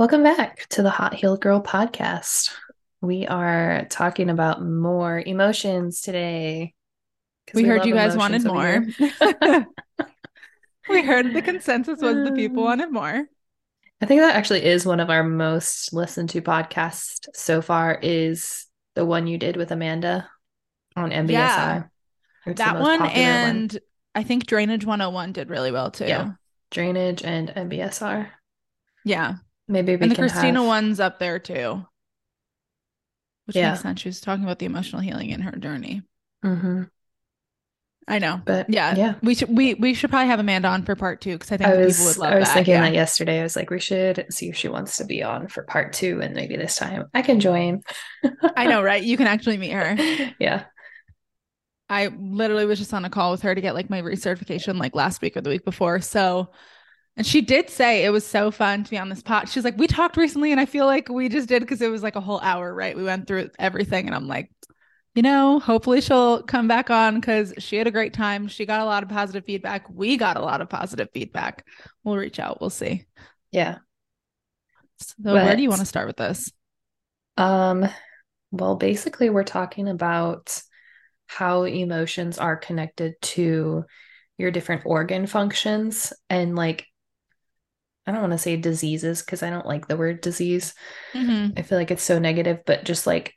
Welcome back to the Hot Healed Girl podcast. We are talking about more emotions today. 'cause We, heard you guys wanted more. we heard the consensus was the people Um, wanted more. I think that actually is one of our most listened to podcasts so far is the one you did with Amanda on MBSR. Yeah. That one and I think Drainage 101 did really well too. Yeah. drainage and MBSR. Yeah. Maybe we And the Christina have- one's up there too. Which Yeah. makes sense. She was talking about the emotional healing in her journey. Mhm. I know. But Yeah. yeah. We should we we should probably have Amanda on for part two because I think I was people would love that. I was that. thinking yeah. that yesterday. I was like, we should see if she wants to be on for part two, and maybe this time I can join. I know, right? You can actually meet her. yeah. I literally was just on a call with her to get like my recertification like last week or the week before. So, and she did say it was so fun to be on this pot. She's like, we talked recently and I feel like we just did because it was like a whole hour, right? We went through everything. And I'm like, you know, hopefully she'll come back on because she had a great time. She got a lot of positive feedback. We got a lot of positive feedback. We'll reach out. We'll see. Yeah. So, where do you want to start with this? Um, well, basically, we're talking about how emotions are connected to your different organ functions and like I don't want to say diseases because I don't like the word disease. Mhm. I feel like it's so negative, but just like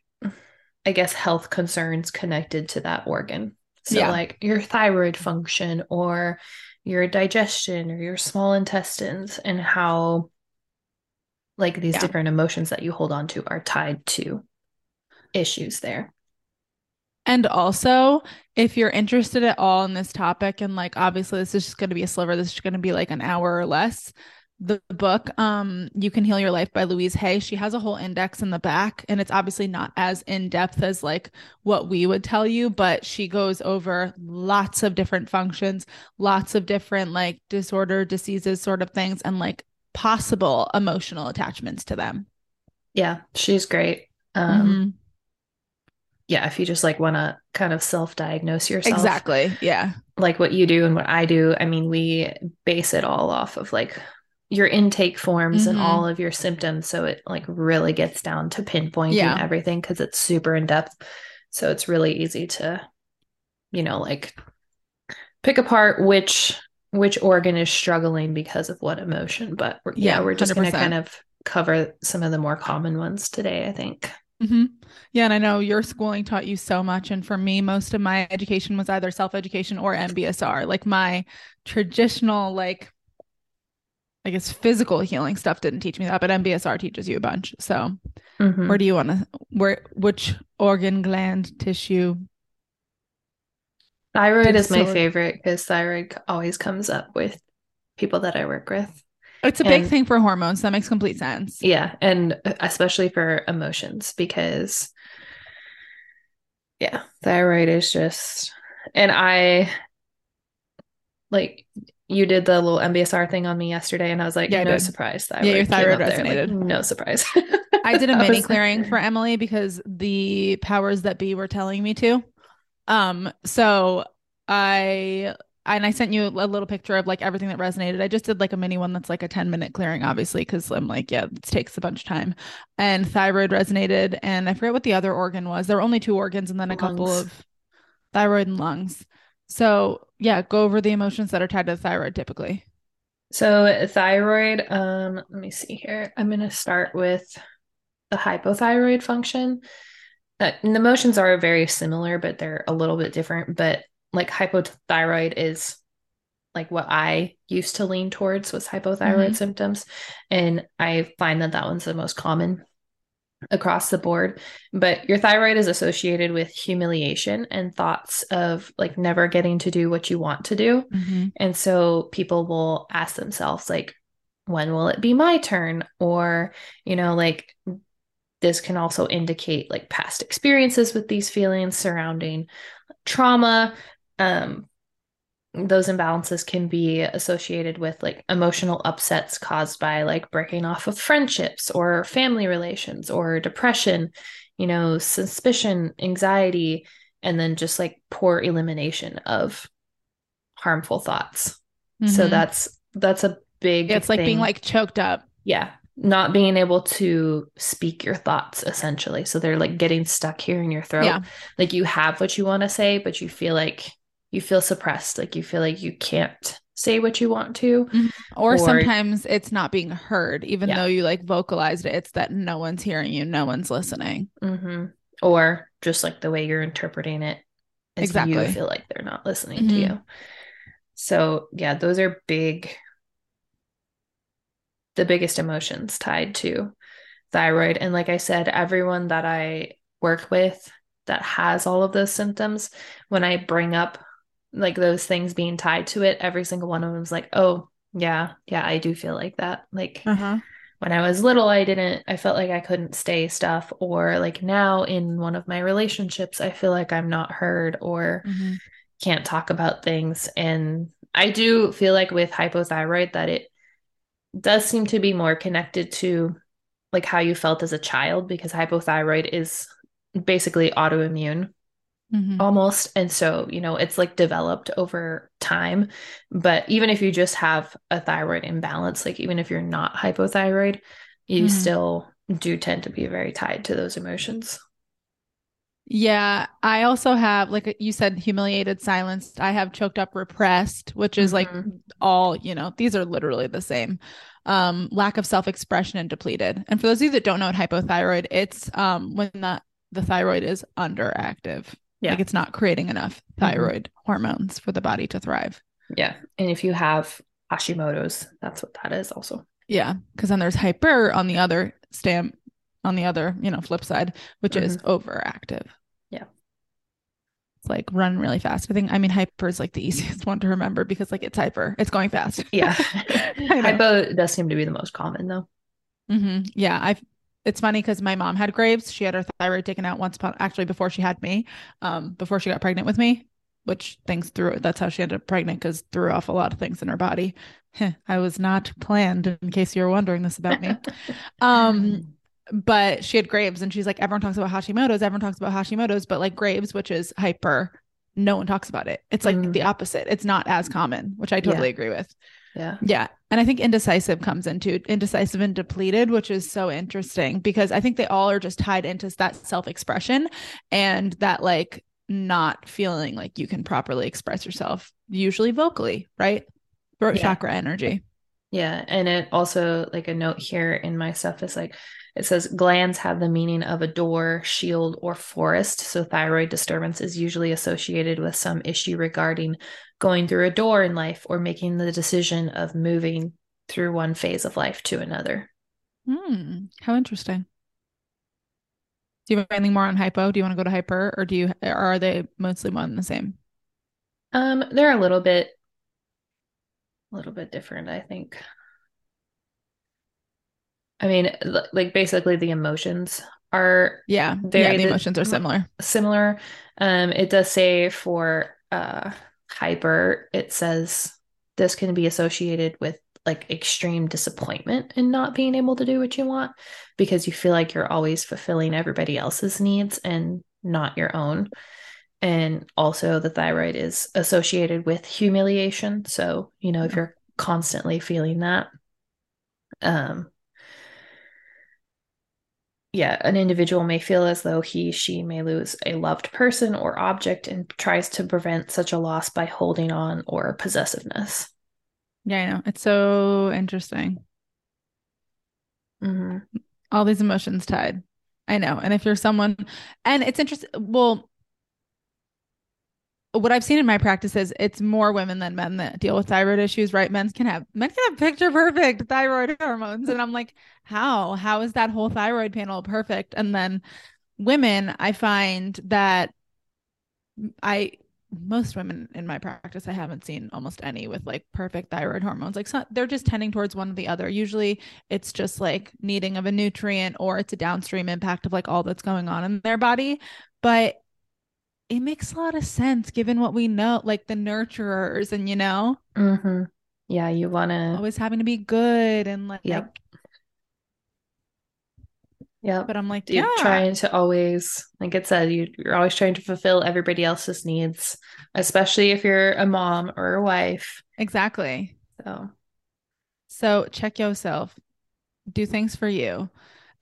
I guess health concerns connected to that organ. So Yeah. like your thyroid function or your digestion or your small intestines and how like these Yeah. different emotions that you hold on to are tied to issues there. And also, if you're interested at all in this topic, and like obviously this is just going to be a sliver, this is going to be like an hour or less. The book, um, You Can Heal Your Life by Louise Hay, she has a whole index in the back, and it's obviously not as in depth as like what we would tell you, but she goes over lots of different functions, lots of different like disorder, diseases, sort of things, and like possible emotional attachments to them. Yeah, she's great. Um Mhm. yeah, if you just like want to kind of self-diagnose yourself. Exactly. Yeah. like what you do and what I do, I mean, we base it all off of like your intake forms and Mhm. all of your symptoms. So it like really gets down to pinpointing Yeah. everything because it's super in depth. So it's really easy to, you know, like pick apart which which organ is struggling because of what emotion. But we're, yeah, Yeah, we're just going to kind of cover some of the more common ones today, I think. hmm Yeah, and I know your schooling taught you so much, and for me, most of my education was either self education or MBSR. Like my traditional, like I guess physical healing stuff didn't teach me that, but MBSR teaches you a bunch. So, Mhm. where do you want to? Where which organ, gland, tissue? Thyroid is my favorite because thyroid always comes up with people that I work with. It's a big thing for hormones. That makes complete sense. Yeah, and uh, especially for emotions because yeah, thyroid is just and I like you did the little MBSR thing on me yesterday and I was like Yeah, no surprise thyroid your thyroid there, like, resonated. no surprise. I did a mini clearing for Emily because the powers that be were telling me to. Um, so I and I sent you a little picture of like everything that resonated. I just did like a mini one that's like a 10 minute clearing, obviously, because I'm like, yeah, it takes a bunch of time. And thyroid resonated, and I forget what the other organ was. There were only two organs and then a couple of thyroid and lungs. So yeah, go over the emotions that are tied to the thyroid typically. So thyroid, um, let me see here. I'm gonna start with the hypothyroid function. Uh, and the motions are very similar, but they're a little bit different. But like hypothyroid is like what I used to lean towards was hypothyroid Mhm. symptoms, and I find that that one's the most common across the board. But your thyroid is associated with humiliation and thoughts of like never getting to do what you want to do. And so people will ask themselves, like, when will it be my turn? Or, you know, like this can also indicate like past experiences with these feelings surrounding trauma. Um, those imbalances can be associated with like emotional upsets caused by like breaking off of friendships or family relations or depression, you know, suspicion, anxiety, and then just like poor elimination of harmful thoughts. So Mhm. that's that's a big it's like being like choked up. yeah not being able to speak your thoughts essentially. So they're like getting stuck here in your throat. Yeah. Like you have what you want to say, but you feel like you feel suppressed. Like you feel like you can't say what you want to. Or, Or- sometimes it's not being heard, even Yeah. though you like vocalized it. It's that no one's hearing you, no one's listening. hmm Or just like the way you're interpreting it is Exactly. you feel like they're not listening to Mhm. you. So yeah, those are big the biggest emotions tied to thyroid. And like I said, everyone that I work with that has all of those symptoms, when I bring up like those things being tied to it, every single one of them is like, oh, yeah, yeah, I do feel like that. Like Uh-huh. when I was little, I didn't, I felt like I couldn't stay stuff. Or like now in one of my relationships, I feel like I'm not heard or Mhm. can't talk about things. And I do feel like with hypothyroid that it does seem to be more connected to like how you felt as a child because hypothyroid is basically autoimmune Mhm. almost. And so, you know, it's like developed over time. But even if you just have a thyroid imbalance, like even if you're not hypothyroid, you Mhm. still do tend to be very tied to those emotions. Yeah, I also have like you said humiliated, silenced. I have choked up, repressed, which is like Mhm. all, you know, these are literally the same. Um lack of self-expression and depleted. And for those of you that don't know what hypothyroid, it's um when the the thyroid is underactive. Yeah. Like it's not creating enough Mhm. thyroid hormones for the body to thrive. Yeah. And if you have Hashimoto's, that's what that is also. Yeah, because then there's hyper on the other stamp on the other, you know, flip side, which is overactive. Yeah. It's like run really fast. I think I mean hyper is like the easiest one to remember because like it's hyper. It's going fast. Yeah. Hypo does seem to be the most common though. hmm Yeah, I've. It's funny because my mom had Graves. She had her thyroid taken out once upon actually before she had me, um, before she got pregnant with me, which things threw. That's how she ended up pregnant because threw off a lot of things in her body. I was not planned, in case you were wondering this about me. Um, but she had Graves, and she's like, everyone talks about Hashimoto's. Everyone talks about Hashimoto's, but like Graves, which is hyper, no one talks about it. It's like Mm. the opposite. It's not as common, which I totally agree with. Yeah. Yeah. And I think indecisive comes into indecisive and depleted, which is so interesting because I think they all are just tied into that self expression and that like not feeling like you can properly express yourself, usually vocally, right? Throat Yeah. chakra energy. Yeah. And it also, like a note here in my stuff is like, it says glands have the meaning of a door, shield, or forest. So thyroid disturbance is usually associated with some issue regarding going through a door in life or making the decision of moving through one phase of life to another. Hmm. How interesting. Do you have anything more on hypo? Do you want to go to hyper or do you, or are they mostly one and the same? Um, they're a little bit, a little bit different, I think. I mean, like basically the emotions are Yeah. Very yeah. The the- emotions are similar. similar. Um, it does say for uh hyper, it says this can be associated with like extreme disappointment in not being able to do what you want because you feel like you're always fulfilling everybody else's needs and not your own. And also the thyroid is associated with humiliation. So, you know, if you're constantly feeling that, um yeah, an individual may feel as though he, she may lose a loved person or object and tries to prevent such a loss by holding on or possessiveness. Yeah. I know. It's so interesting. hmm all these emotions tied. I know. And if you're someone, and it's interesting, well, what I've seen in my practice is it's more women than men that deal with thyroid issues, right? Men can have men can have picture perfect thyroid hormones. And I'm like, how? How is that whole thyroid panel perfect? And then women, I find that I most women in my practice, I haven't seen almost any with like perfect thyroid hormones. Like so, they're just tending towards one or the other. Usually it's just like needing of a nutrient or it's a downstream impact of like all that's going on in their body. But it makes a lot of sense given what we know, like the nurturers and you know, mm-hmm. Yeah, you want to. always having to be good and like Yep. Yeah. but I'm like, You're yeah, trying to always, like it said, you, you're always trying to fulfill everybody else's needs, especially if you're a mom or a wife. exactly. So, So check yourself. do things for you.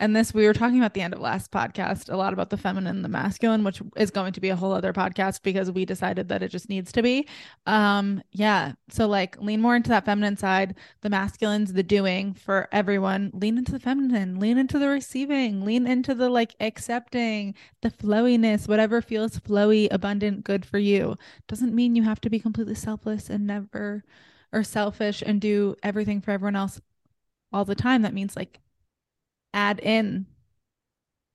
And this, we were talking about the end of last podcast a lot about the feminine and the masculine, which is going to be a whole other podcast because we decided that it just needs to be. Um, yeah. So, like, lean more into that feminine side. The masculine's the doing for everyone. Lean into the feminine, lean into the receiving, lean into the like accepting, the flowiness, whatever feels flowy, abundant, good for you. Doesn't mean you have to be completely selfless and never or selfish and do everything for everyone else all the time. That means like add in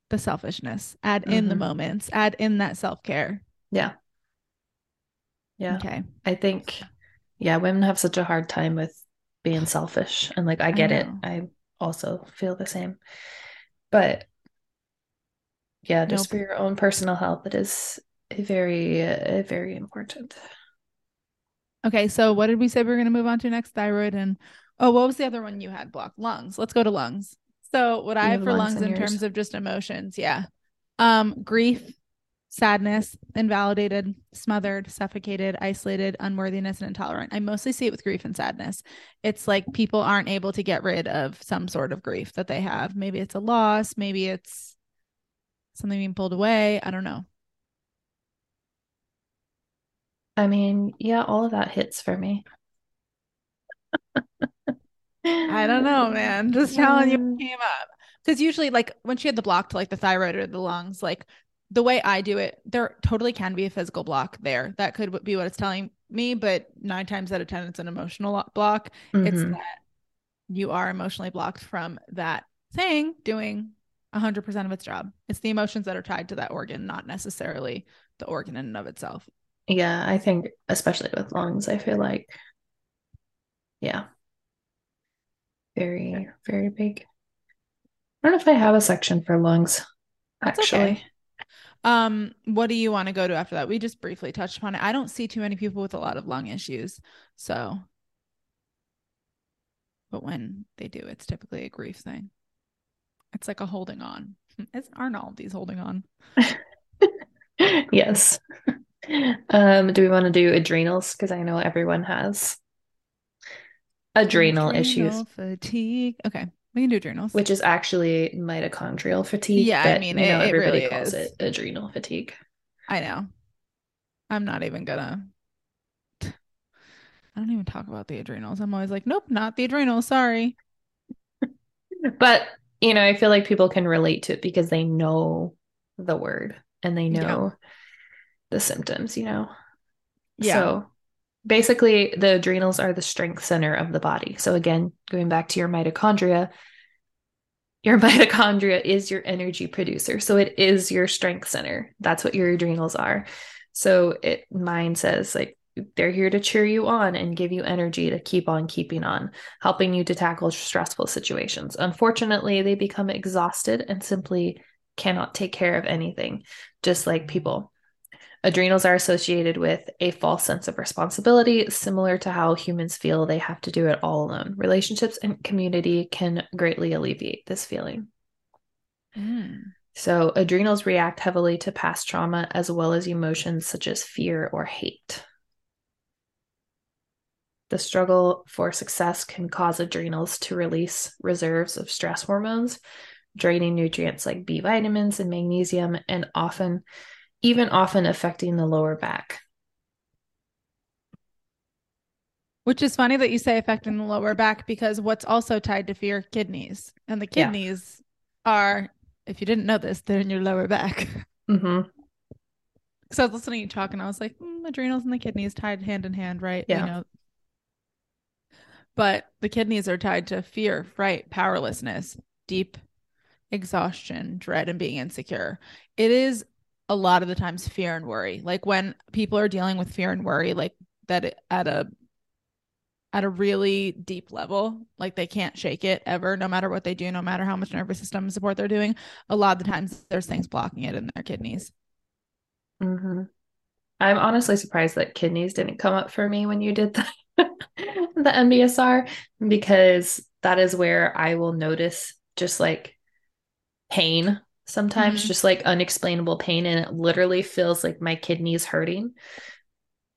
the selfishness, add mm-hmm. in the mm-hmm. moments, add in that self care. Yeah. Yeah. Okay. I think, yeah, women have such a hard time with being selfish. And like, I get I it. I also feel the same. But yeah, just nope. for your own personal health, it is very, uh, very important. Okay. So, what did we say we are going to move on to next? Thyroid and, oh, what was the other one you had blocked? Lungs. Let's go to lungs. So what I have for lungs in yours? terms of just emotions, yeah. Um, grief, sadness, invalidated, smothered, suffocated, isolated, unworthiness, and intolerant. I mostly see it with grief and sadness. It's like people aren't able to get rid of some sort of grief that they have. Maybe it's a loss, maybe it's something being pulled away. I don't know. I mean, yeah, all of that hits for me. I don't know, man. Just telling you what came up. Because usually, like when she had the block to like the thyroid or the lungs, like the way I do it, there totally can be a physical block there. That could be what it's telling me, but nine times out of 10, it's an emotional block. Mm-hmm. It's that you are emotionally blocked from that thing doing 100% of its job. It's the emotions that are tied to that organ, not necessarily the organ in and of itself. Yeah, I think, especially with lungs, I feel like, yeah, very, very big. I don't know if I have a section for lungs, That's actually. Okay. Um, what do you want to go to after that? We just briefly touched upon it. I don't see too many people with a lot of lung issues. So, but when they do, it's typically a grief thing. It's like a holding on. It's, aren't all these holding on? yes. Um, do we want to do adrenals? Because I know everyone has adrenal, issues. Fatigue. Okay. We can do adrenals. Which is actually mitochondrial fatigue. Yeah, I mean, you know, it, everybody really calls is. it adrenal fatigue. I know. I'm not even gonna. I don't even talk about the adrenals. I'm always like, nope, not the adrenals. Sorry. but you know, I feel like people can relate to it because they know the word and they know yeah. the symptoms. You know. Yeah. So basically the adrenals are the strength center of the body. So again, going back to your mitochondria, your mitochondria is your energy producer. So it is your strength center. That's what your adrenals are. So it mine says like they're here to cheer you on and give you energy to keep on keeping on, helping you to tackle stressful situations. Unfortunately, they become exhausted and simply cannot take care of anything, just like people. Adrenals are associated with a false sense of responsibility, similar to how humans feel they have to do it all alone. Relationships and community can greatly alleviate this feeling. Mm. So, adrenals react heavily to past trauma as well as emotions such as fear or hate. The struggle for success can cause adrenals to release reserves of stress hormones, draining nutrients like B vitamins and magnesium, and often even often affecting the lower back. Which is funny that you say affecting the lower back because what's also tied to fear kidneys. And the kidneys yeah. are, if you didn't know this, they're in your lower back. Mm-hmm. So I was listening to you talk and I was like, mm, adrenals and the kidneys tied hand in hand, right? Yeah. You know, but the kidneys are tied to fear, fright, powerlessness, deep exhaustion, dread, and being insecure. It is a lot of the times fear and worry. Like when people are dealing with fear and worry, like that at a at a really deep level, like they can't shake it ever, no matter what they do, no matter how much nervous system support they're doing. A lot of the times there's things blocking it in their kidneys. Mm-hmm. I'm honestly surprised that kidneys didn't come up for me when you did the, the MBSR because that is where I will notice just like pain sometimes mm-hmm. just like unexplainable pain and it literally feels like my kidneys hurting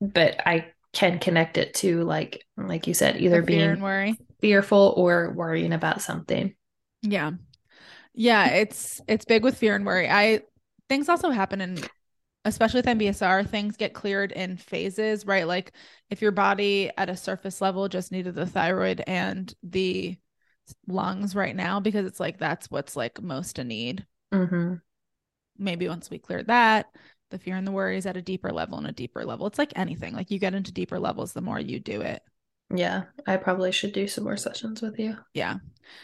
but i can connect it to like like you said either being worry fearful or worrying about something Yeah. Yeah, it's it's big with fear and worry. I things also happen in especially with MBSR, things get cleared in phases, right? Like if your body at a surface level just needed the thyroid and the lungs right now because it's like that's what's like most a need. Mm-hmm. Maybe once we clear that, the fear and the worry is at a deeper level and a deeper level. It's like anything. Like you get into deeper levels the more you do it. Yeah, I probably should do some more sessions with you. Yeah.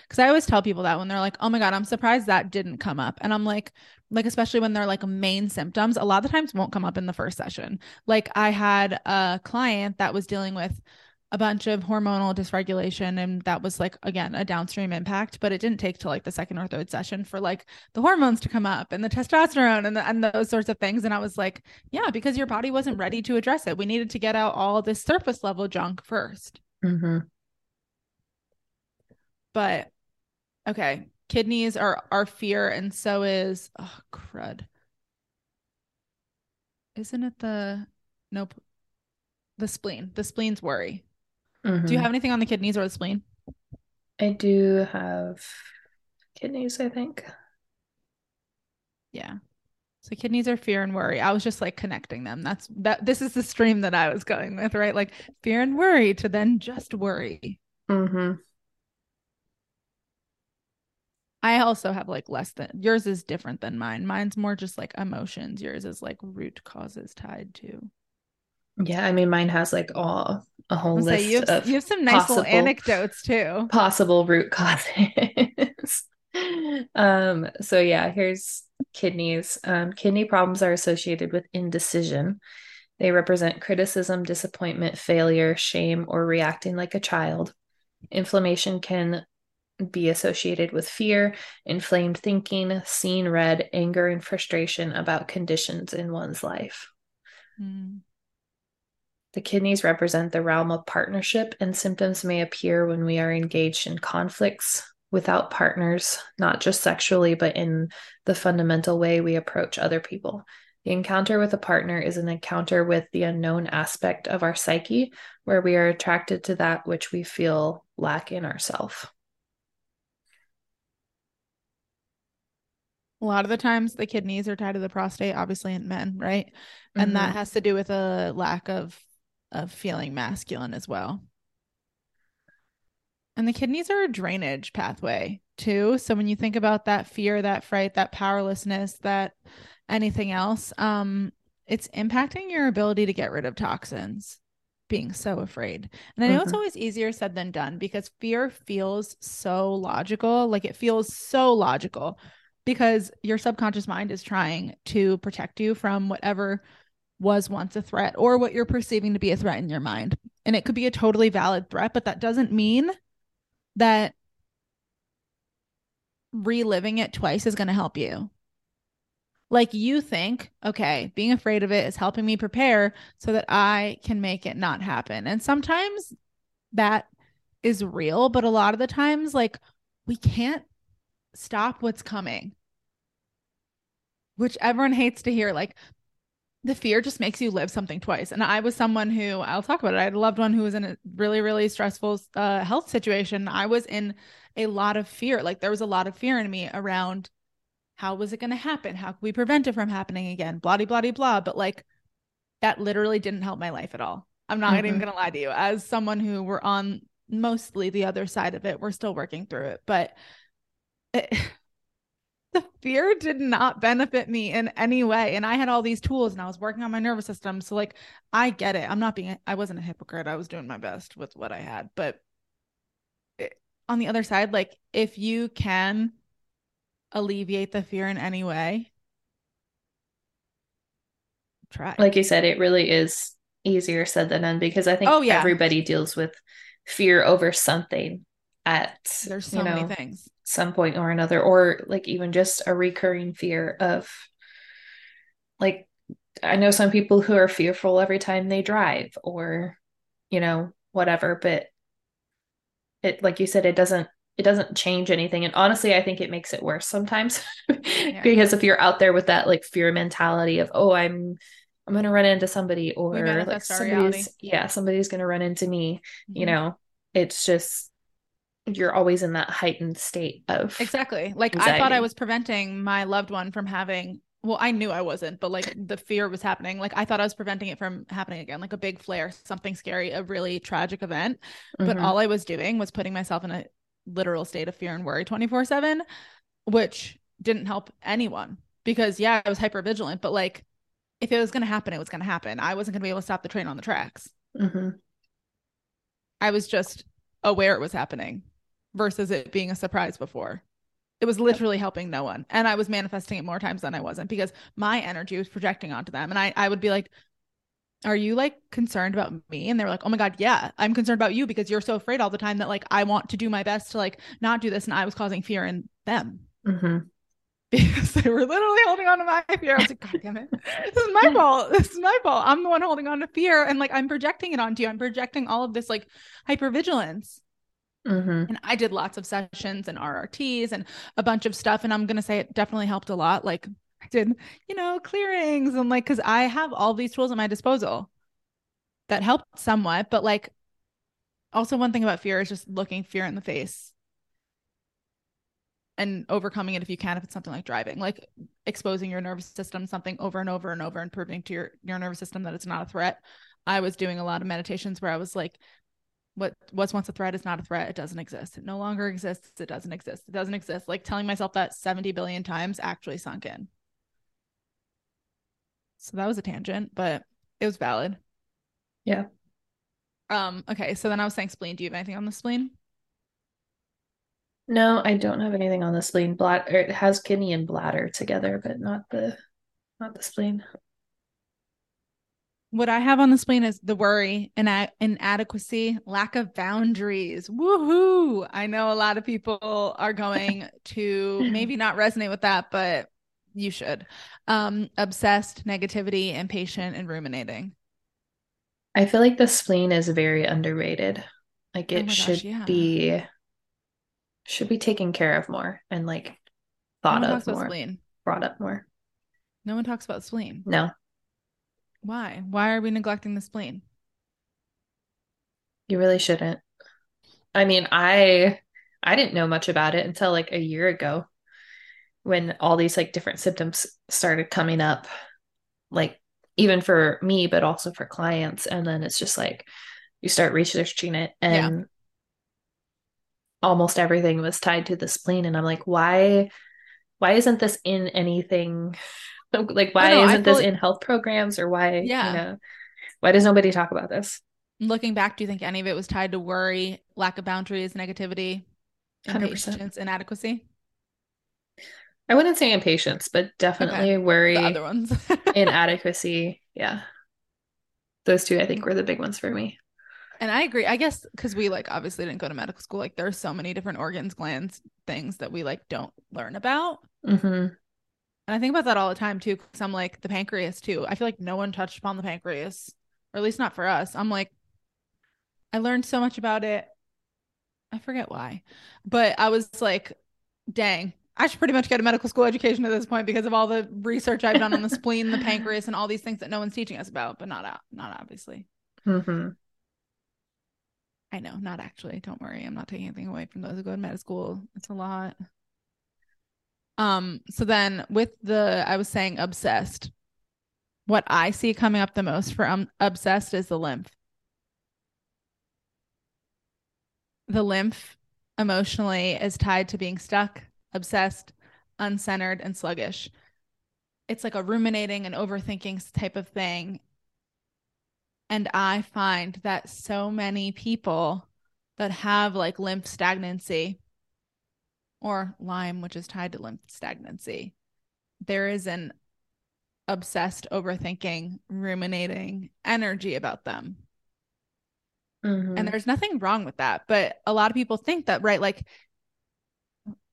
Cause I always tell people that when they're like, oh my God, I'm surprised that didn't come up. And I'm like, like, especially when they're like main symptoms, a lot of the times won't come up in the first session. Like I had a client that was dealing with a bunch of hormonal dysregulation and that was like again a downstream impact but it didn't take till like the second or third session for like the hormones to come up and the testosterone and, the, and those sorts of things. And i was like yeah because your body wasn't ready to address it. We needed to get out all this surface level junk 1st mm-hmm. but okay kidneys are our fear and so is oh crud. Isn't it the nope the spleen. The spleen's worry Mm-hmm. do you have anything on the kidneys or the spleen? I do have kidneys, I think. yeah. So kidneys are fear and worry. I was just like connecting them. That's that this is the stream that i was going with right? Like fear and worry to then just worry. Mm-hmm. i also have like less than yours is different than mine. Mine's more just like emotions. Yours is like root causes tied to Yeah, I mean, mine has like all a whole say list you have, of you have some nice possible- little anecdotes too possible root causes. um, so yeah, here's kidneys. Um, kidney problems are associated with indecision. They represent criticism, disappointment, failure, shame, or reacting like a child. Inflammation can be associated with fear, inflamed thinking, seeing red, anger, and frustration about conditions in one's life. Hmm. The kidneys represent the realm of partnership, and symptoms may appear when we are engaged in conflicts without partners, not just sexually, but in the fundamental way we approach other people. The encounter with a partner is an encounter with the unknown aspect of our psyche, where we are attracted to that which we feel lack in ourselves. a lot of the times the kidneys are tied to the prostate obviously in men right and that Mhm. has to do with a lack of of feeling masculine as well. And the kidneys are a drainage pathway too. So when you think about that fear that fright that powerlessness that anything else um it's impacting your ability to get rid of toxins being so afraid. And i know it's Mhm. always easier said than done because fear feels so logical like it feels so logical because your subconscious mind is trying to protect you from whatever was once a threat or what you're perceiving to be a threat in your mind. And it could be a totally valid threat, but that doesn't mean that reliving it twice is going to help you. Like you think, okay, being afraid of it is helping me prepare so that I can make it not happen. And sometimes that is real, but a lot of the times, like, we can't stop what's coming, which everyone hates to hear. Like, the fear just makes you live something twice. And I was someone who I'll talk about it. I had a loved one who was in a really, really stressful uh, health situation. I was in a lot of fear. Like there was a lot of fear in me around how was it going to happen? How could we prevent it from happening again? Blah, blah, blah, blah. But like that literally didn't help my life at all. I'm not even Mhm. going to lie to you. As someone who were on mostly the other side of it, we're still working through it. But it, the fear did not benefit me in any way. And I had all these tools and I was working on my nervous system. So, like, I get it. I'm not being, I wasn't a hypocrite. I was doing my best with what I had. But it, on the other side, like, if you can alleviate the fear in any way, try. Like you said, it really is easier said than done because I think Oh, yeah. everybody deals with fear over something at there's so you many things. some point or another, or like even just a recurring fear of like I know some people who are fearful every time they drive or you know whatever, but it like you said, it doesn't it doesn't change anything. And honestly, I think it makes it worse sometimes because if you're out there with that like fear mentality of oh I'm I'm gonna run into somebody or like somebody's reality. yeah somebody's gonna run into me you Mhm. know it's just you're always in that heightened state of exactly like anxiety. i thought i was preventing my loved one from having well i knew i wasn't but like the fear was happening like i thought i was preventing it from happening again like a big flare something scary a really tragic event mm-hmm. but all i was doing was putting myself in a literal state of fear and worry 24 7 which didn't help anyone because yeah i was hyper vigilant but like if it was going to happen it was going to happen i wasn't going to be able to stop the train on the tracks mm-hmm. i was just aware it was happening versus it being a surprise before it was literally helping no one. And I was manifesting it more times than I wasn't because my energy was projecting onto them. And I, I would be like, Are you like concerned about me? And they were like, Oh my God, yeah, I'm concerned about you because you're so afraid all the time that like I want to do my best to like not do this. And I was causing fear in them. Mm-hmm. Because they were literally holding on to my fear. I was like, God damn it. This is my fault. This is my fault. I'm the one holding on to fear. And like I'm projecting it onto you. I'm projecting all of this like hypervigilance. Mm-hmm. And I did lots of sessions and RRTs and a bunch of stuff. And I'm going to say it definitely helped a lot. Like I did, you know, clearings and like, cause I have all these tools at my disposal that helped somewhat. But like, also, one thing about fear is just looking fear in the face and overcoming it if you can if it's something like driving like exposing your nervous system something over and over and over and proving to your your nervous system that it's not a threat i was doing a lot of meditations where i was like what what's once a threat is not a threat. It doesn't exist. It no longer exists. It doesn't exist. It doesn't exist. Like telling myself that 70 billion times actually sunk in. So that was a tangent but it was valid. Yeah. Um okay so then i was saying spleen. Do you have anything on the spleen? No i don't have anything on the spleen. Bladder it has kidney and bladder together but not the not the spleen what I have on the spleen is the worry, ina- inadequacy, lack of boundaries. Woohoo! I know a lot of people are going to maybe not resonate with that, but you should. Um, obsessed, negativity, impatient, and ruminating. I feel like the spleen is very underrated. Like it oh should yeah. be should be taken care of more and like thought no of more, spleen. brought up more. No one talks about spleen. No, why? Why are we neglecting the spleen? You really shouldn't. I mean, I I didn't know much about it until like a year ago when all these like different symptoms started coming up like even for me but also for clients and then it's just like you start researching it and yeah. almost everything was tied to the spleen and I'm like why why isn't this in anything like why know, isn't this in health programs or why yeah. you know why does nobody talk about this? Looking back do you think any of it was tied to worry lack of boundaries negativity impatience inadequacy? I wouldn't say impatience but definitely okay. worry the other ones. inadequacy. Yeah. Those two i think were the big ones for me. And i agree. I guess because we like obviously didn't go to medical school like there's so many different organs glands things that we like don't learn about. Mm-hmm. And I think about that all the time too, because I'm like the pancreas too. I feel like no one touched upon the pancreas, or at least not for us. I'm like, I learned so much about it. I forget why, but I was like, dang, I should pretty much get a medical school education at this point because of all the research I've done on the spleen, the pancreas, and all these things that no one's teaching us about, but not out, not obviously. Mm-hmm. I know, not actually. Don't worry, I'm not taking anything away from those who go to med school. It's a lot. Um, so then with the I was saying obsessed, what I see coming up the most for um, obsessed is the lymph. The lymph emotionally is tied to being stuck, obsessed, uncentered, and sluggish. It's like a ruminating and overthinking type of thing. And I find that so many people that have like lymph stagnancy or Lyme, which is tied to lymph stagnancy. There is an obsessed, overthinking, ruminating energy about them. Mm-hmm. And there's nothing wrong with that. But a lot of people think that, right? Like,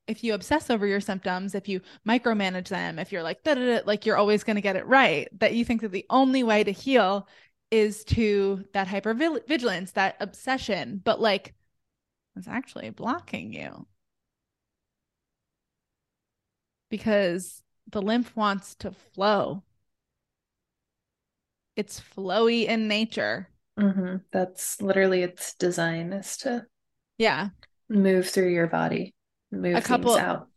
if you obsess over your symptoms, if you micromanage them, if you're like, da da da, like you're always going to get it right, that you think that the only way to heal is to that hypervigilance, that obsession, but like it's actually blocking you because the lymph wants to flow. It's flowy in nature. Mm-hmm. That's literally its design is to yeah move through your body, move A couple- things out.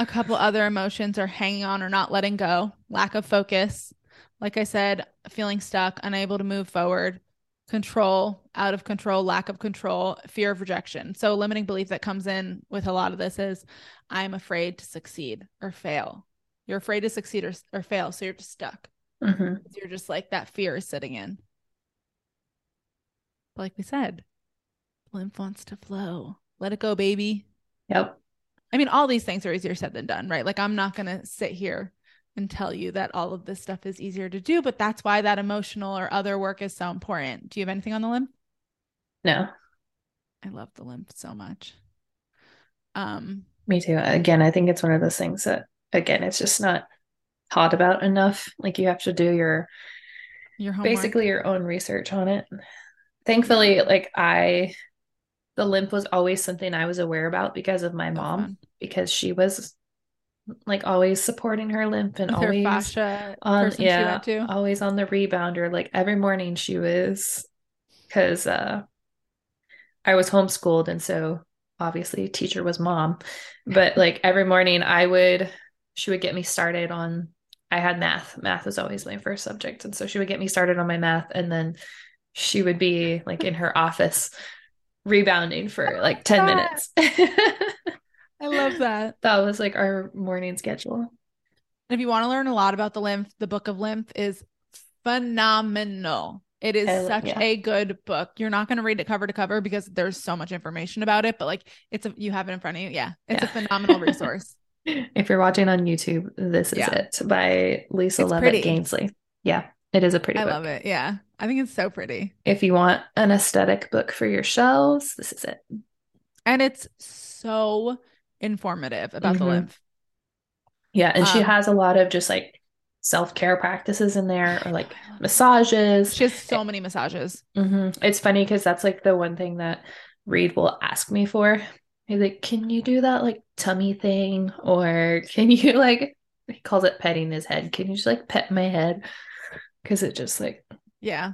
A couple other emotions are hanging on or not letting go, lack of focus. Like I said, feeling stuck, unable to move forward, control, out of control, lack of control, fear of rejection. So, limiting belief that comes in with a lot of this is I'm afraid to succeed or fail. You're afraid to succeed or, or fail. So, you're just stuck. hmm You're just like that fear is sitting in. But like we said, lymph wants to flow. Let it go, baby. Yep. I mean, all these things are easier said than done, right? Like, I'm not going to sit here and tell you that all of this stuff is easier to do, but that's why that emotional or other work is so important. Do you have anything on the lymph? No, I love the lymph so much. Um, me too. Again, I think it's one of those things that, again, it's just not taught about enough. Like you have to do your your homework. basically your own research on it. Thankfully, like I, the lymph was always something I was aware about because of my mom, because she was like always supporting her lymph and With her always fascia on, yeah, always on the rebounder. Like every morning she was, because uh, I was homeschooled, and so obviously teacher was mom, but like every morning I would, she would get me started on. I had math. Math was always my first subject, and so she would get me started on my math, and then she would be like in her office rebounding for like 10 minutes. I love that. that was like our morning schedule. And if you want to learn a lot about the lymph, the book of lymph is phenomenal. It is I such yeah. a good book. You're not going to read it cover to cover because there's so much information about it, but like it's a you have it in front of you. Yeah. It's a phenomenal resource. If you're watching on YouTube, this is Yeah. it by Lisa It's Levitt pretty. Gainsley. Yeah, it is a pretty I book. love it. Yeah. I think it's so pretty. If you want an aesthetic book for your shelves, this is it. And it's so informative about the Mhm. lymph. Yeah, and she Um, has a lot of just like self-care practices in there or like it. massages. She has so many massages. hmm It's funny because that's like the one thing that Reed will ask me for. He's like, "Can you do that like tummy thing, or can you like?" He calls it petting his head. Can you just like pet my head? Because it just like Yeah.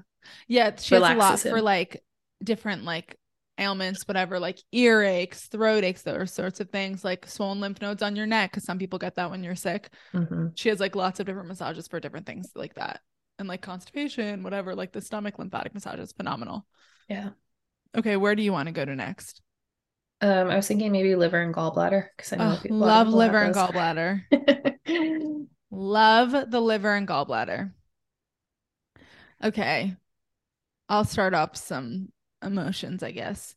Yeah. She has a lot him. for like different like ailments, whatever, like earaches, throat aches, those sorts of things, like swollen lymph nodes on your neck, because some people get that when you're sick. mhm. She has like lots of different massages for different things like that. And like constipation, whatever, like the stomach lymphatic massage is phenomenal. yeah. Okay, where do you want to go to next? Um, I was thinking maybe liver and gallbladder because I know Oh, love liver and gallbladder. Love the liver and gallbladder. Okay. I'll start off some emotions, I guess.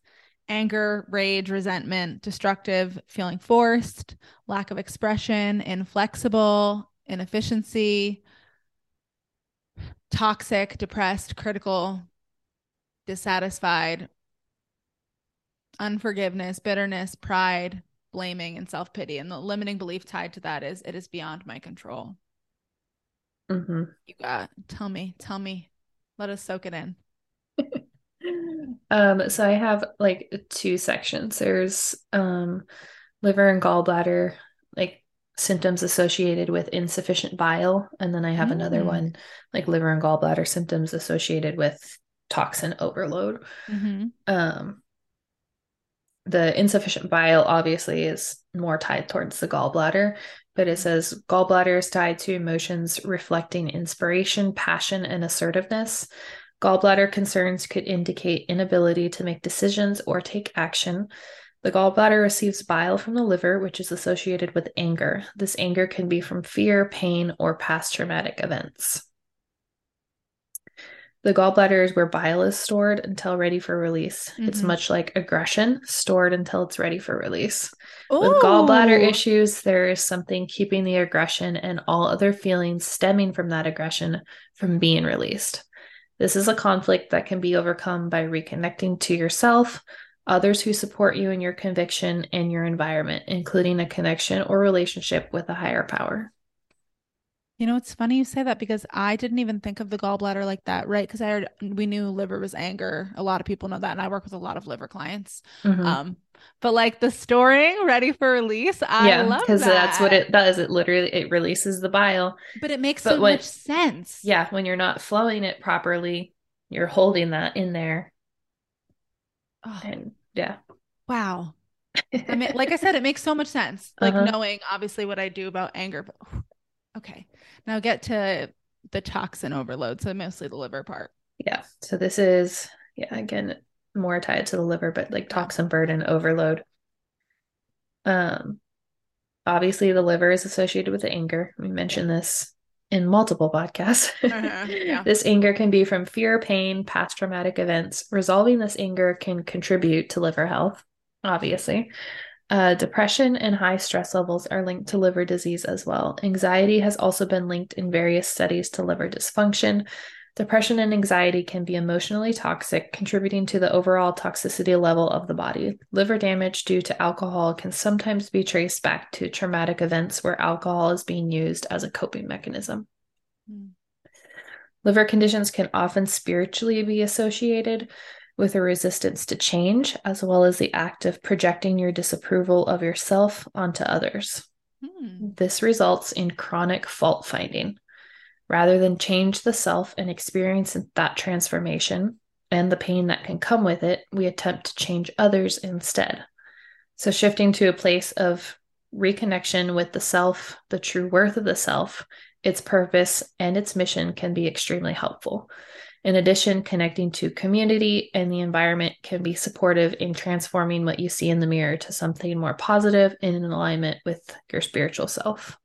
Anger, rage, resentment, destructive, feeling forced, lack of expression, inflexible, inefficiency, toxic, depressed, critical, dissatisfied, unforgiveness, bitterness, pride, blaming, and self pity. And the limiting belief tied to that is it is beyond my control. Mhm. You got, tell me, tell me, let us soak it in. Um, so I have like two sections. There's um liver and gallbladder, like symptoms associated with insufficient bile, and then I have another Mm. one like liver and gallbladder symptoms associated with toxin overload. Mm-hmm. Um, the insufficient bile obviously is more tied towards the gallbladder, but it says gallbladder is tied to emotions reflecting inspiration, passion, and assertiveness. Gallbladder concerns could indicate inability to make decisions or take action. The gallbladder receives bile from the liver, which is associated with anger. This anger can be from fear, pain, or past traumatic events. The gallbladder is where bile is stored until ready for release. It's Mhm. much like aggression, stored until it's ready for release. With gallbladder issues, there is something keeping the aggression and all other feelings stemming from that aggression from being released. This is a conflict that can be overcome by reconnecting to yourself, others who support you in your conviction, and your environment, including a connection or relationship with a higher power. You know, it's funny you say that because I didn't even think of the gallbladder like that, right? Because I heard we knew liver was anger. A lot of people know that, and I work with a lot of liver clients. Mhm. Um, but like the storing ready for release, I yeah, love because that's what it does. It literally it releases the bile. But it makes But so when- much sense. Yeah, when you're not flowing it properly, you're holding that in there, Oh, and yeah, wow. I mean, like I said, it makes so much sense. Like Uh-huh. knowing obviously what I do about anger. But okay, now get to the toxin overload. So mostly the liver part. Yeah. So this is, yeah, again, more tied to the liver, but like toxin burden overload. Um, obviously the liver is associated with anger. We mentioned this in multiple podcasts. Uh-huh, yeah. This anger can be from fear, pain, past traumatic events. Resolving this anger can contribute to liver health, obviously. Uh, depression and high stress levels are linked to liver disease as well. Anxiety has also been linked in various studies to liver dysfunction. Depression and anxiety can be emotionally toxic, contributing to the overall toxicity level of the body. Liver damage due to alcohol can sometimes be traced back to traumatic events where alcohol is being used as a coping mechanism. Hmm. Liver conditions can often spiritually be associated with a resistance to change, as well as the act of projecting your disapproval of yourself onto others. Hmm. This results in chronic fault finding. Rather than change the self and experience that transformation and the pain that can come with it, we attempt to change others instead. So, shifting to a place of reconnection with the self, the true worth of the self, its purpose, and its mission can be extremely helpful. In addition, connecting to community and the environment can be supportive in transforming what you see in the mirror to something more positive and in alignment with your spiritual self.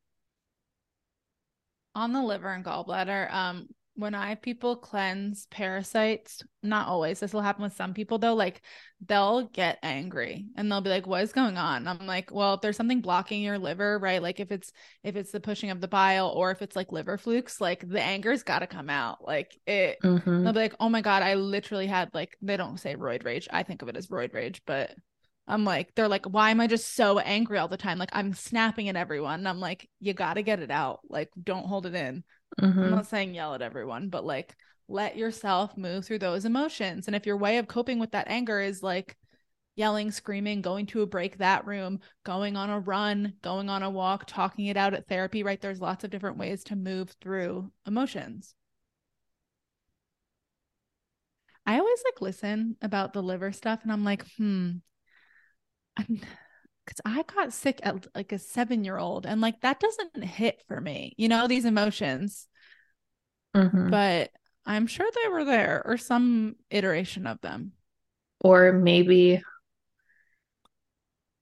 On the liver and gallbladder, um, when I have people cleanse parasites, not always, this will happen with some people though, like they'll get angry and they'll be like, What is going on? I'm like, Well, if there's something blocking your liver, right? Like if it's if it's the pushing of the bile or if it's like liver flukes, like the anger's gotta come out. Like it Mhm. they'll be like, Oh my god, I literally had like they don't say roid rage. I think of it as roid rage, but I'm like, they're like, why am I just so angry all the time? Like I'm snapping at everyone. And I'm like, you gotta get it out. Like, don't hold it in. I'm Mhm. not saying yell at everyone, but like let yourself move through those emotions. And if your way of coping with that anger is like yelling, screaming, going to a break that room, going on a run, going on a walk, talking it out at therapy, right? There's lots of different ways to move through emotions. I always like listen about the liver stuff and I'm like, hmm, because I got sick at like a seven year old and like that doesn't hit for me, you know, these emotions, Mhm. but I'm sure they were there or some iteration of them. Or maybe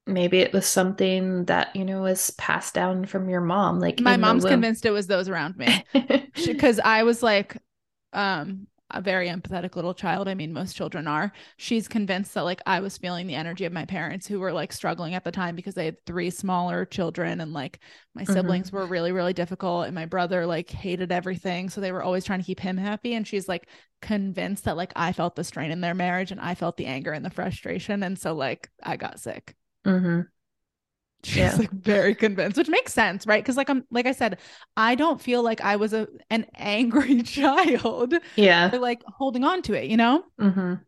maybe it was something that, you know, was passed down from your mom. Like My mom's convinced it was those around me because I was like, um, a very empathetic little child. I mean, most children are. She's convinced that like I was feeling the energy of my parents who were like struggling at the time because they had three smaller children and like my Mhm. siblings were really, really difficult. And my brother like hated everything. So they were always trying to keep him happy. And she's like convinced that like I felt the strain in their marriage and I felt the anger and the frustration. And so like I got sick. hmm She's Yeah. like very convinced, which makes sense, right? Because like I'm like I said, I don't feel like I was a an angry child Yeah. or like holding on to it, you know? hmm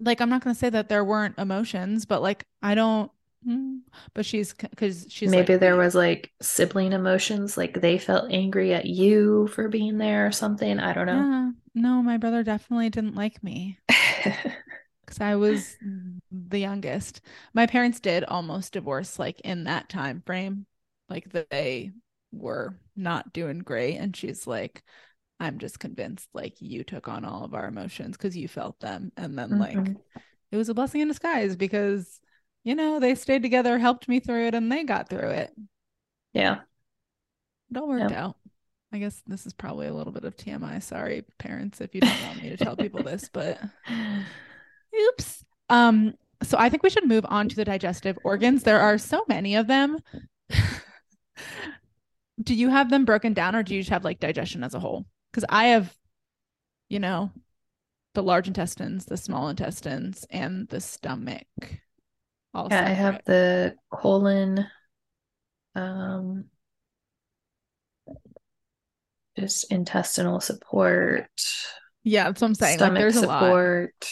Like I'm not gonna say that there weren't emotions, but like I don't mm, but she's because she's Maybe like, there was like sibling emotions, like they felt angry at you for being there or something. I don't know. yeah, no, my brother definitely didn't like me because I was the youngest. My parents did almost divorce like in that time frame. Like they were not doing great. And she's like, I'm just convinced like you took on all of our emotions because you felt them. And then like Mhm. it was a blessing in disguise because you know they stayed together, helped me through it, and they got through it. Yeah. It all worked Yep. out. I guess this is probably a little bit of TMI. Sorry, parents, if you don't want me to tell people this, but Oops. Um, so I think we should move on to the digestive organs. There are so many of them. do you have them broken down or do you just have like digestion as a whole? Because I have, you know, the large intestines, the small intestines, and the stomach. All Yeah, I have the colon, um, just intestinal support, Yeah, that's what I'm saying. Like stomach there's a lot. support.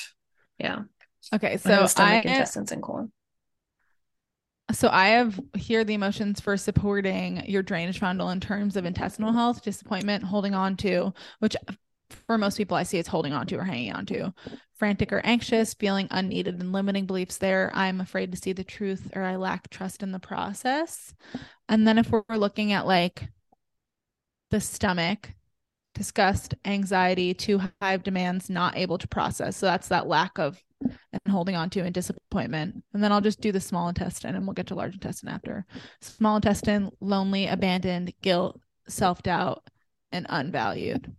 Yeah. Okay, so stomach, I intestines, and colon. So I have here the emotions for supporting your drainage funnel in terms of intestinal health, disappointment, holding on to, which for most people, I see it's holding on to or hanging on to. Frantic or anxious, feeling unneeded and limiting beliefs there. I'm afraid to see the truth or I lack trust in the process. And then if we're looking at like the stomach, disgust, anxiety, too high of demands, not able to process. So that's that lack of holding on to and disappointment. And then I'll just do the small intestine and we'll get to large intestine after. Small intestine, lonely, abandoned, guilt, self doubt, and unvalued.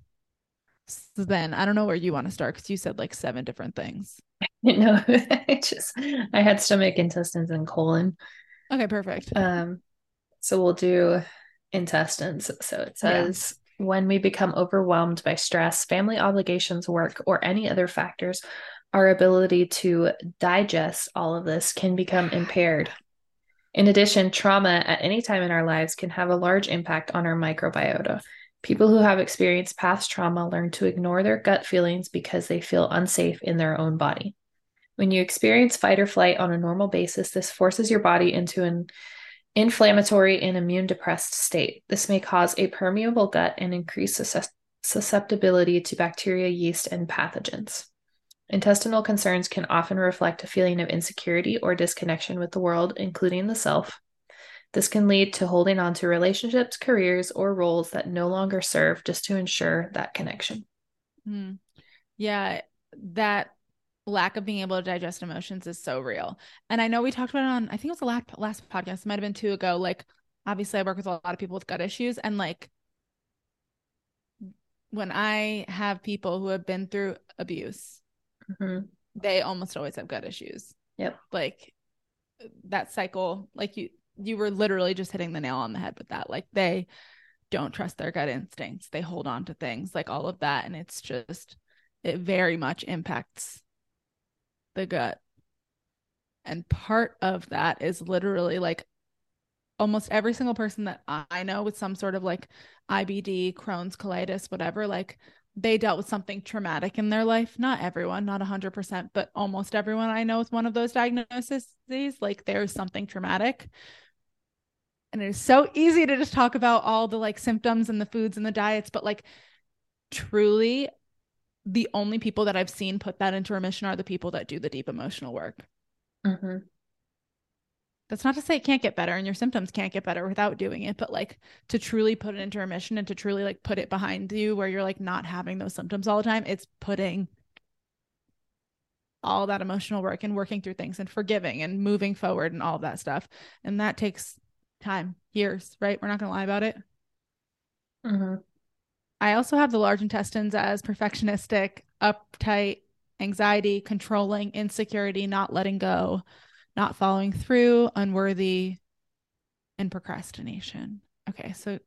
So then I don't know where you want to start because you said like seven different things. No, I just I had stomach, intestines, and colon. Okay, perfect. Um, so we'll do intestines. So it says yeah. when we become overwhelmed by stress, family obligations, work, or any other factors, our ability to digest all of this can become impaired. In addition, trauma at any time in our lives can have a large impact on our microbiota. People who have experienced past trauma learn to ignore their gut feelings because they feel unsafe in their own body. When you experience fight or flight on a normal basis, this forces your body into an inflammatory and immune depressed state. This may cause a permeable gut and increase susceptibility to bacteria, yeast, and pathogens. Intestinal concerns can often reflect a feeling of insecurity or disconnection with the world, including the self. This can lead to holding on to relationships, careers, or roles that no longer serve just to ensure that connection. Mm. Yeah, that lack of being able to digest emotions is so real. And I know we talked about it on, I think it was the last, last podcast, it might have been two ago. Like, obviously, I work with a lot of people with gut issues. And like, when I have people who have been through abuse, mm-hmm. they almost always have gut issues. Yep. Like, that cycle, like you, you were literally just hitting the nail on the head with that. Like they don't trust their gut instincts. They hold on to things like all of that. And it's just, it very much impacts the gut. And part of that is literally like almost every single person that I know with some sort of like IBD, Crohn's, colitis, whatever, like they dealt with something traumatic in their life. Not everyone, not 100%, but almost everyone I know with one of those diagnoses, like there's something traumatic and it is so easy to just talk about all the like symptoms and the foods and the diets but like truly the only people that i've seen put that into remission are the people that do the deep emotional work mm-hmm. That's not to say it can't get better and your symptoms can't get better without doing it but like to truly put it into remission and to truly like put it behind you where you're like not having those symptoms all the time it's putting all that emotional work and working through things and forgiving and moving forward and all of that stuff and that takes time, years, right? We're not going to lie about it. Mm-hmm. I also have the large intestines as perfectionistic, uptight, anxiety, controlling, insecurity, not letting go, not following through, unworthy, and procrastination. Okay, so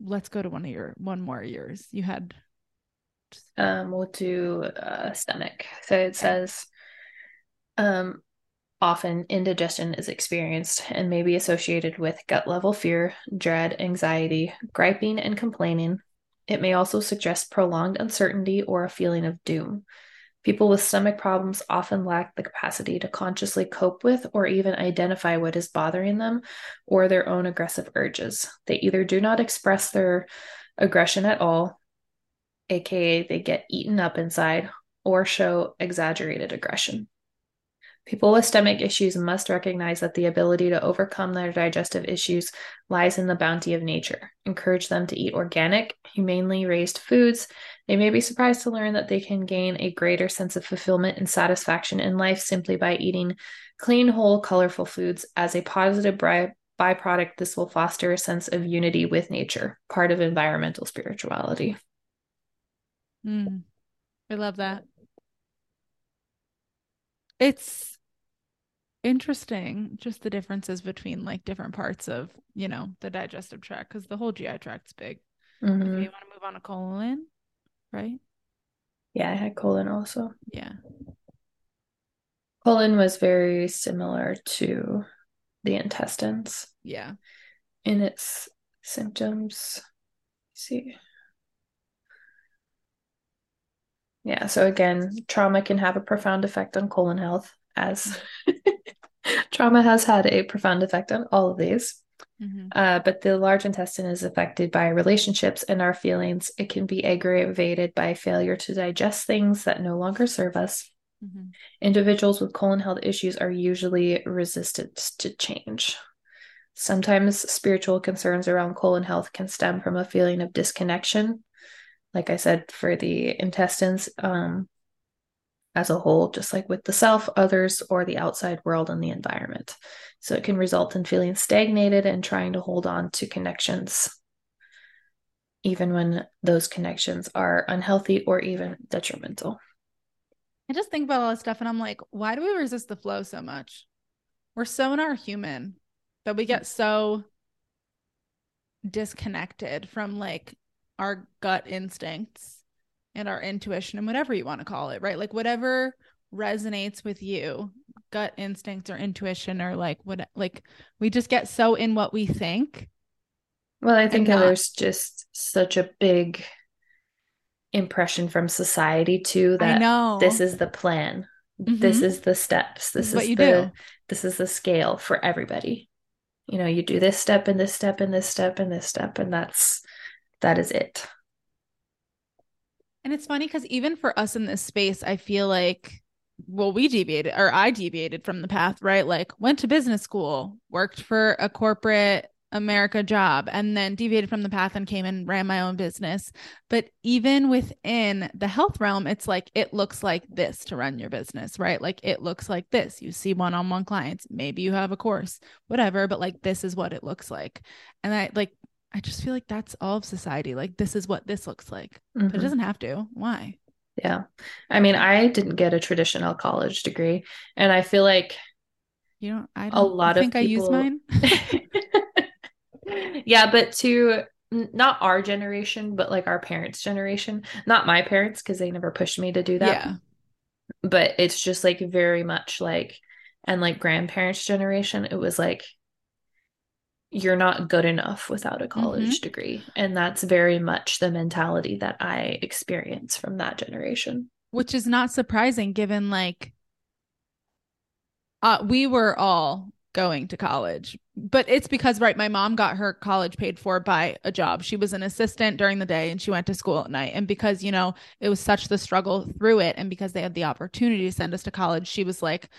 let's go to one of your one more years. You had um we'll do uh stomach. So it says um Often, indigestion is experienced and may be associated with gut level fear, dread, anxiety, griping, and complaining. It may also suggest prolonged uncertainty or a feeling of doom. People with stomach problems often lack the capacity to consciously cope with or even identify what is bothering them or their own aggressive urges. They either do not express their aggression at all, aka they get eaten up inside, or show exaggerated aggression. People with stomach issues must recognize that the ability to overcome their digestive issues lies in the bounty of nature. Encourage them to eat organic, humanely raised foods. They may be surprised to learn that they can gain a greater sense of fulfillment and satisfaction in life simply by eating clean, whole, colorful foods. As a positive by- byproduct, this will foster a sense of unity with nature, part of environmental spirituality. Mm, I love that. It's interesting just the differences between like different parts of you know the digestive tract because the whole gi tract's big. Mm-hmm. okay, you want to move on to colon right? Yeah i had colon also. Yeah. Colon was very similar to the intestines. Yeah. In its symptoms. Let's see. Yeah so again trauma can have a profound effect on colon health as trauma has had a profound effect on all of these. Mm-hmm. Uh, but the large intestine is affected by relationships and our feelings. It can be aggravated by failure to digest things that no longer serve us. Mm-hmm. Individuals with colon health issues are usually resistant to change. Sometimes spiritual concerns around colon health can stem from a feeling of disconnection. Like I said, for the intestines um, as a whole, just like with the self, others, or the outside world and the environment. So it can result in feeling stagnated and trying to hold on to connections, even when those connections are unhealthy or even detrimental. I just think about all this stuff and I'm like, why do we resist the flow so much? We're so in our human that we get so disconnected from like our gut instincts and our intuition and whatever you want to call it, right? Like whatever resonates with you, gut instinct or intuition or like what like we just get so in what we think. Well, I think not- there's just such a big impression from society too that this is the plan. Mm-hmm. This is the steps. This, this is, the do. this is the scale for everybody. You know, you do this step and this step and this step and this step and that's that is it. And it's funny because even for us in this space, I feel like well, we deviated or I deviated from the path, right? Like went to business school, worked for a corporate America job and then deviated from the path and came and ran my own business. But even within the health realm, it's like it looks like this to run your business, right? Like it looks like this. You see one on one clients, maybe you have a course, whatever, but like this is what it looks like. And I like, I just feel like that's all of society. Like this is what this looks like, mm-hmm. but it mm-hmm. doesn't have to. Why? Yeah. I mean, I didn't get a traditional college degree, and I feel like you know, I don't a lot think of people... I use mine. yeah, but to not our generation, but like our parents' generation, not my parents, because they never pushed me to do that. Yeah. But it's just like very much like, and like grandparents' generation, it was like, you're not good enough without a college mm-hmm. degree. And that's very much the mentality that I experience from that generation. Which is not surprising given like uh, we were all going to college. But it's because, right, my mom got her college paid for by a job. She was an assistant during the day and she went to school at night. And because, you know, it was such the struggle through it, and because they had the opportunity to send us to college, she was like,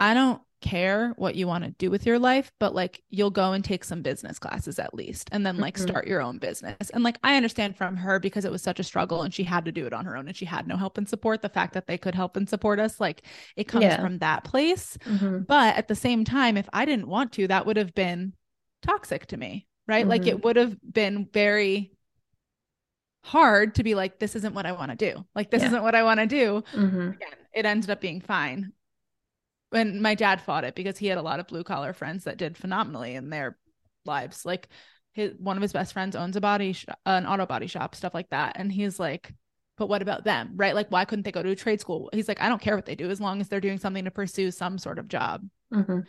I don't care what you want to do with your life, but like you'll go and take some business classes at least and then like mm-hmm. start your own business. And like I understand from her because it was such a struggle and she had to do it on her own and she had no help and support. The fact that they could help and support us, like it comes yeah. from that place. Mm-hmm. But at the same time, if I didn't want to, that would have been toxic to me, right? Mm-hmm. Like it mm-hmm. would have been very hard to be like, this isn't what I want to do. Like, this yeah. isn't what I want to do. Mm-hmm. Again, it ended up being fine and my dad fought it because he had a lot of blue collar friends that did phenomenally in their lives. Like his one of his best friends owns a body sh- an auto body shop, stuff like that. And he's like, but what about them? Right? Like, why couldn't they go to a trade school? He's like, I don't care what they do as long as they're doing something to pursue some sort of job. Mm-hmm.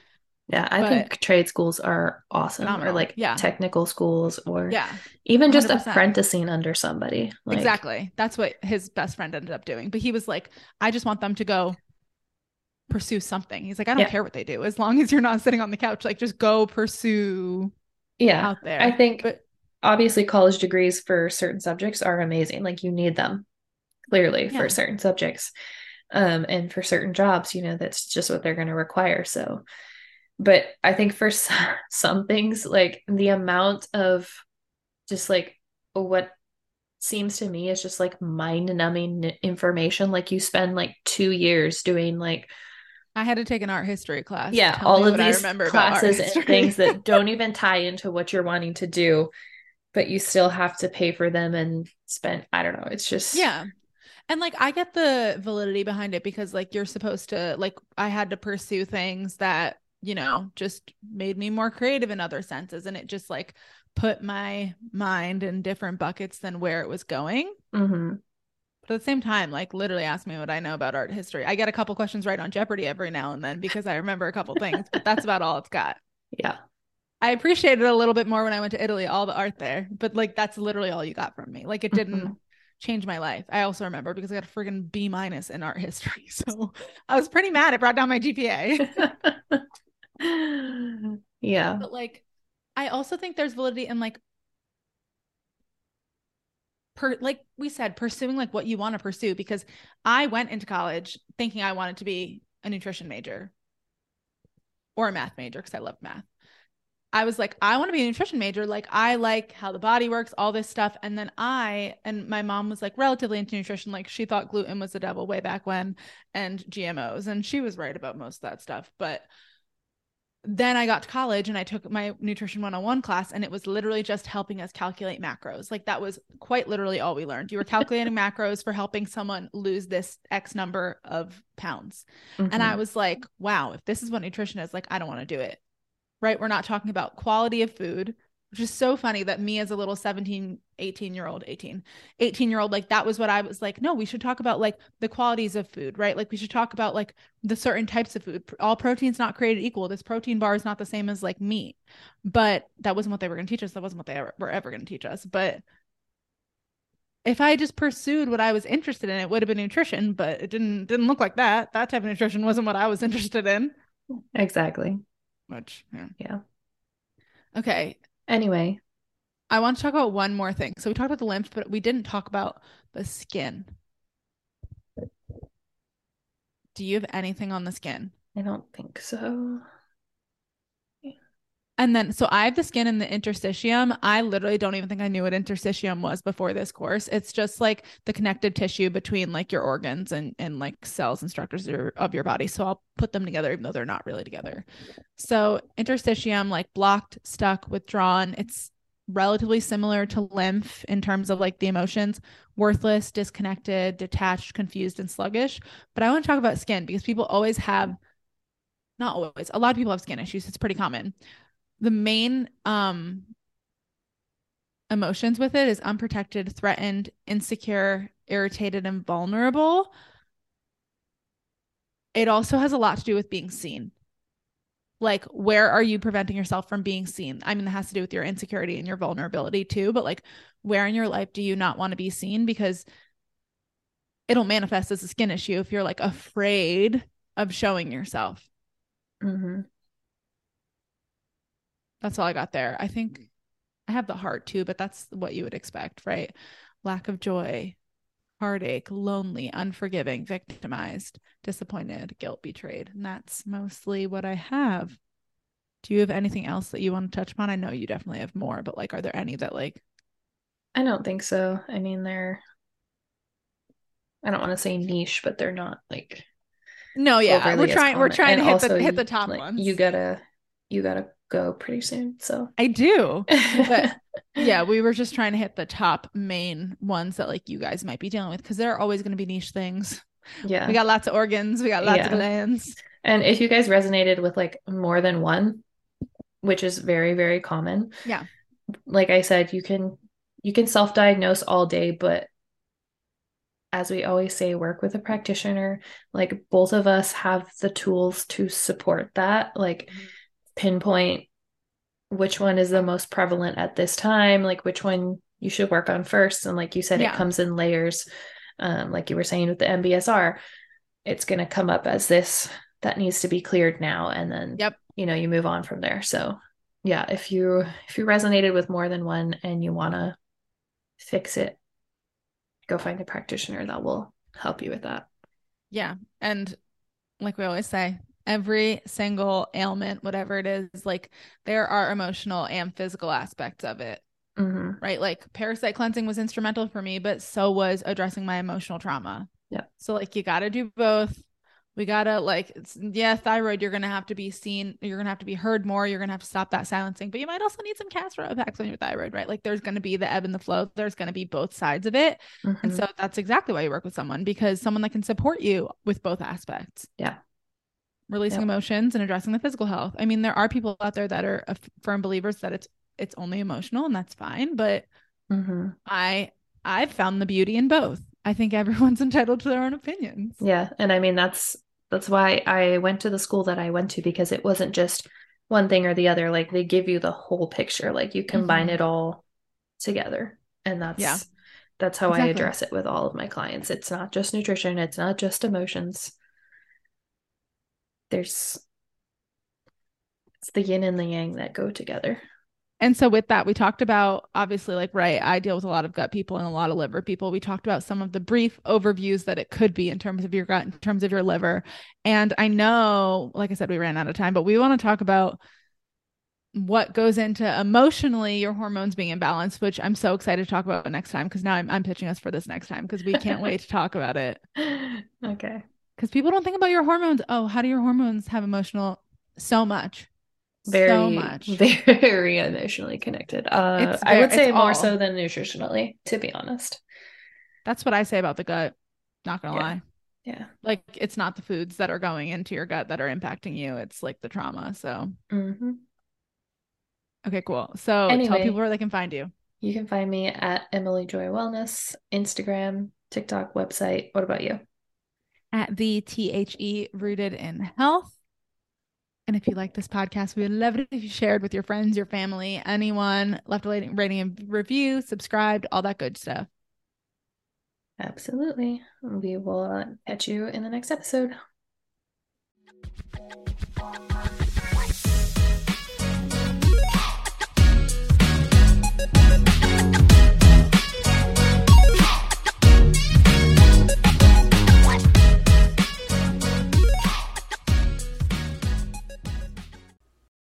Yeah, I but, think trade schools are awesome, phenomenal. or like yeah. technical schools, or yeah, even just 100%. apprenticing under somebody. Like, exactly, that's what his best friend ended up doing. But he was like, I just want them to go pursue something. He's like, I don't yeah. care what they do as long as you're not sitting on the couch. Like, just go pursue. Yeah, out there. I think, but obviously, college degrees for certain subjects are amazing. Like, you need them clearly yeah. for certain subjects, um, and for certain jobs. You know, that's just what they're going to require. So, but I think for some, some things, like the amount of just like what seems to me is just like mind numbing information. Like you spend like two years doing like I had to take an art history class. Yeah, all of these classes and things that don't even tie into what you're wanting to do, but you still have to pay for them and spend. I don't know. It's just yeah. And like I get the validity behind it because like you're supposed to like I had to pursue things that you know just made me more creative in other senses, and it just like put my mind in different buckets than where it was going. Mm-hmm. But at the same time, like literally ask me what I know about art history. I get a couple questions right on Jeopardy every now and then because I remember a couple things, but that's about all it's got. Yeah. I appreciated it a little bit more when I went to Italy, all the art there, but like that's literally all you got from me. Like it didn't mm-hmm. change my life. I also remember because I got a friggin' B minus in art history. So I was pretty mad. It brought down my GPA. yeah. But like I also think there's validity in like per like we said pursuing like what you want to pursue because I went into college thinking I wanted to be a nutrition major or a math major because I love math. I was like, I want to be a nutrition major. Like, I like how the body works, all this stuff. And then I, and my mom was like relatively into nutrition. Like, she thought gluten was the devil way back when and GMOs. And she was right about most of that stuff. But then I got to college and I took my nutrition 101 class and it was literally just helping us calculate macros. Like that was quite literally all we learned. You were calculating macros for helping someone lose this X number of pounds. Mm-hmm. And I mm-hmm. was like, wow, if this is what nutrition is, like I don't want to do it. Right? We're not talking about quality of food which is so funny that me as a little 17 18 year old 18 18 year old like that was what i was like no we should talk about like the qualities of food right? Like we should talk about like the certain types of food. All proteins not created equal. This protein bar is not the same as like meat. But that wasn't what they were going to teach us. That wasn't what they ever, were ever going to teach us. But if i just pursued what i was interested in it would have been nutrition but it didn't didn't look like that. That type of nutrition wasn't what i was interested in. Exactly. Much yeah. Yeah. Okay Anyway, I want to talk about one more thing. So we talked about the lymph, but we didn't talk about the skin. Do you have anything on the skin? I don't think so. And then, so I have the skin in the interstitium. I literally don't even think I knew what interstitium was before this course. It's just like the connective tissue between like your organs and and like cells and structures of your, of your body. So I'll put them together, even though they're not really together. So interstitium, like blocked, stuck, withdrawn. It's relatively similar to lymph in terms of like the emotions worthless, disconnected, detached, confused, and sluggish. But I want to talk about skin because people always have not always a lot of people have skin issues it's pretty common the main um emotions with it is unprotected, threatened, insecure, irritated, and vulnerable. It also has a lot to do with being seen. Like, where are you preventing yourself from being seen? I mean, that has to do with your insecurity and your vulnerability too, but like, where in your life do you not want to be seen? Because it'll manifest as a skin issue if you're like afraid of showing yourself. Mm-hmm. That's all I got there. I think I have the heart too, but that's what you would expect, right? Lack of joy, heartache, lonely, unforgiving, victimized, disappointed, guilt, betrayed. And that's mostly what I have. Do you have anything else that you want to touch upon? I know you definitely have more, but like, are there any that like? I don't think so. I mean, they're, I don't want to say niche, but they're not like. No, yeah, we're trying. We're trying and to hit the hit the top like, ones. You gotta, you gotta go pretty soon. So I do. But yeah, we were just trying to hit the top main ones that like you guys might be dealing with because there are always going to be niche things. Yeah. We got lots of organs, we got lots yeah. of glands. And if you guys resonated with like more than one, which is very, very common. Yeah. Like I said, you can you can self-diagnose all day, but as we always say, work with a practitioner. Like both of us have the tools to support that. Like mm-hmm pinpoint which one is the most prevalent at this time, like which one you should work on first. And like you said, yeah. it comes in layers. Um, like you were saying with the MBSR, it's going to come up as this that needs to be cleared now. And then, yep, you know, you move on from there. So yeah, if you, if you resonated with more than one and you want to fix it, go find a practitioner that will help you with that. Yeah. And like we always say, every single ailment, whatever it is, like there are emotional and physical aspects of it. Mm-hmm. Right. Like parasite cleansing was instrumental for me, but so was addressing my emotional trauma. Yeah. So, like, you got to do both. We got to, like, yeah, thyroid, you're going to have to be seen. You're going to have to be heard more. You're going to have to stop that silencing, but you might also need some castor packs on your thyroid, right? Like, there's going to be the ebb and the flow. There's going to be both sides of it. Mm-hmm. And so, that's exactly why you work with someone because someone that can support you with both aspects. Yeah releasing yep. emotions and addressing the physical health. I mean, there are people out there that are firm believers that it's it's only emotional and that's fine, but mm-hmm. I I've found the beauty in both. I think everyone's entitled to their own opinions. Yeah, and I mean that's that's why I went to the school that I went to because it wasn't just one thing or the other. Like they give you the whole picture. Like you combine mm-hmm. it all together, and that's yeah. That's how exactly. I address it with all of my clients. It's not just nutrition, it's not just emotions there's it's the yin and the yang that go together. And so with that, we talked about obviously like right, I deal with a lot of gut people and a lot of liver people. We talked about some of the brief overviews that it could be in terms of your gut, in terms of your liver. And I know, like I said, we ran out of time, but we want to talk about what goes into emotionally your hormones being imbalanced, which I'm so excited to talk about next time because now I'm, I'm pitching us for this next time because we can't wait to talk about it. Okay. Because people don't think about your hormones. Oh, how do your hormones have emotional so much? Very so much. very emotionally connected. Uh I would say more all. so than nutritionally, to be honest. That's what I say about the gut. Not gonna Yeah. lie. Yeah. Like it's not the foods that are going into your gut that are impacting you. It's like the trauma. So hmm okay, cool. So tell people where they can find you. You can find me at Emily Joy Wellness, Instagram, TikTok, website. What about you? at the THE Rooted in Health. And if you like this podcast, we would love it if you shared with your friends, your family, anyone, left a rating and review, subscribed, all that good stuff. Absolutely. We will uh, catch you in the next episode.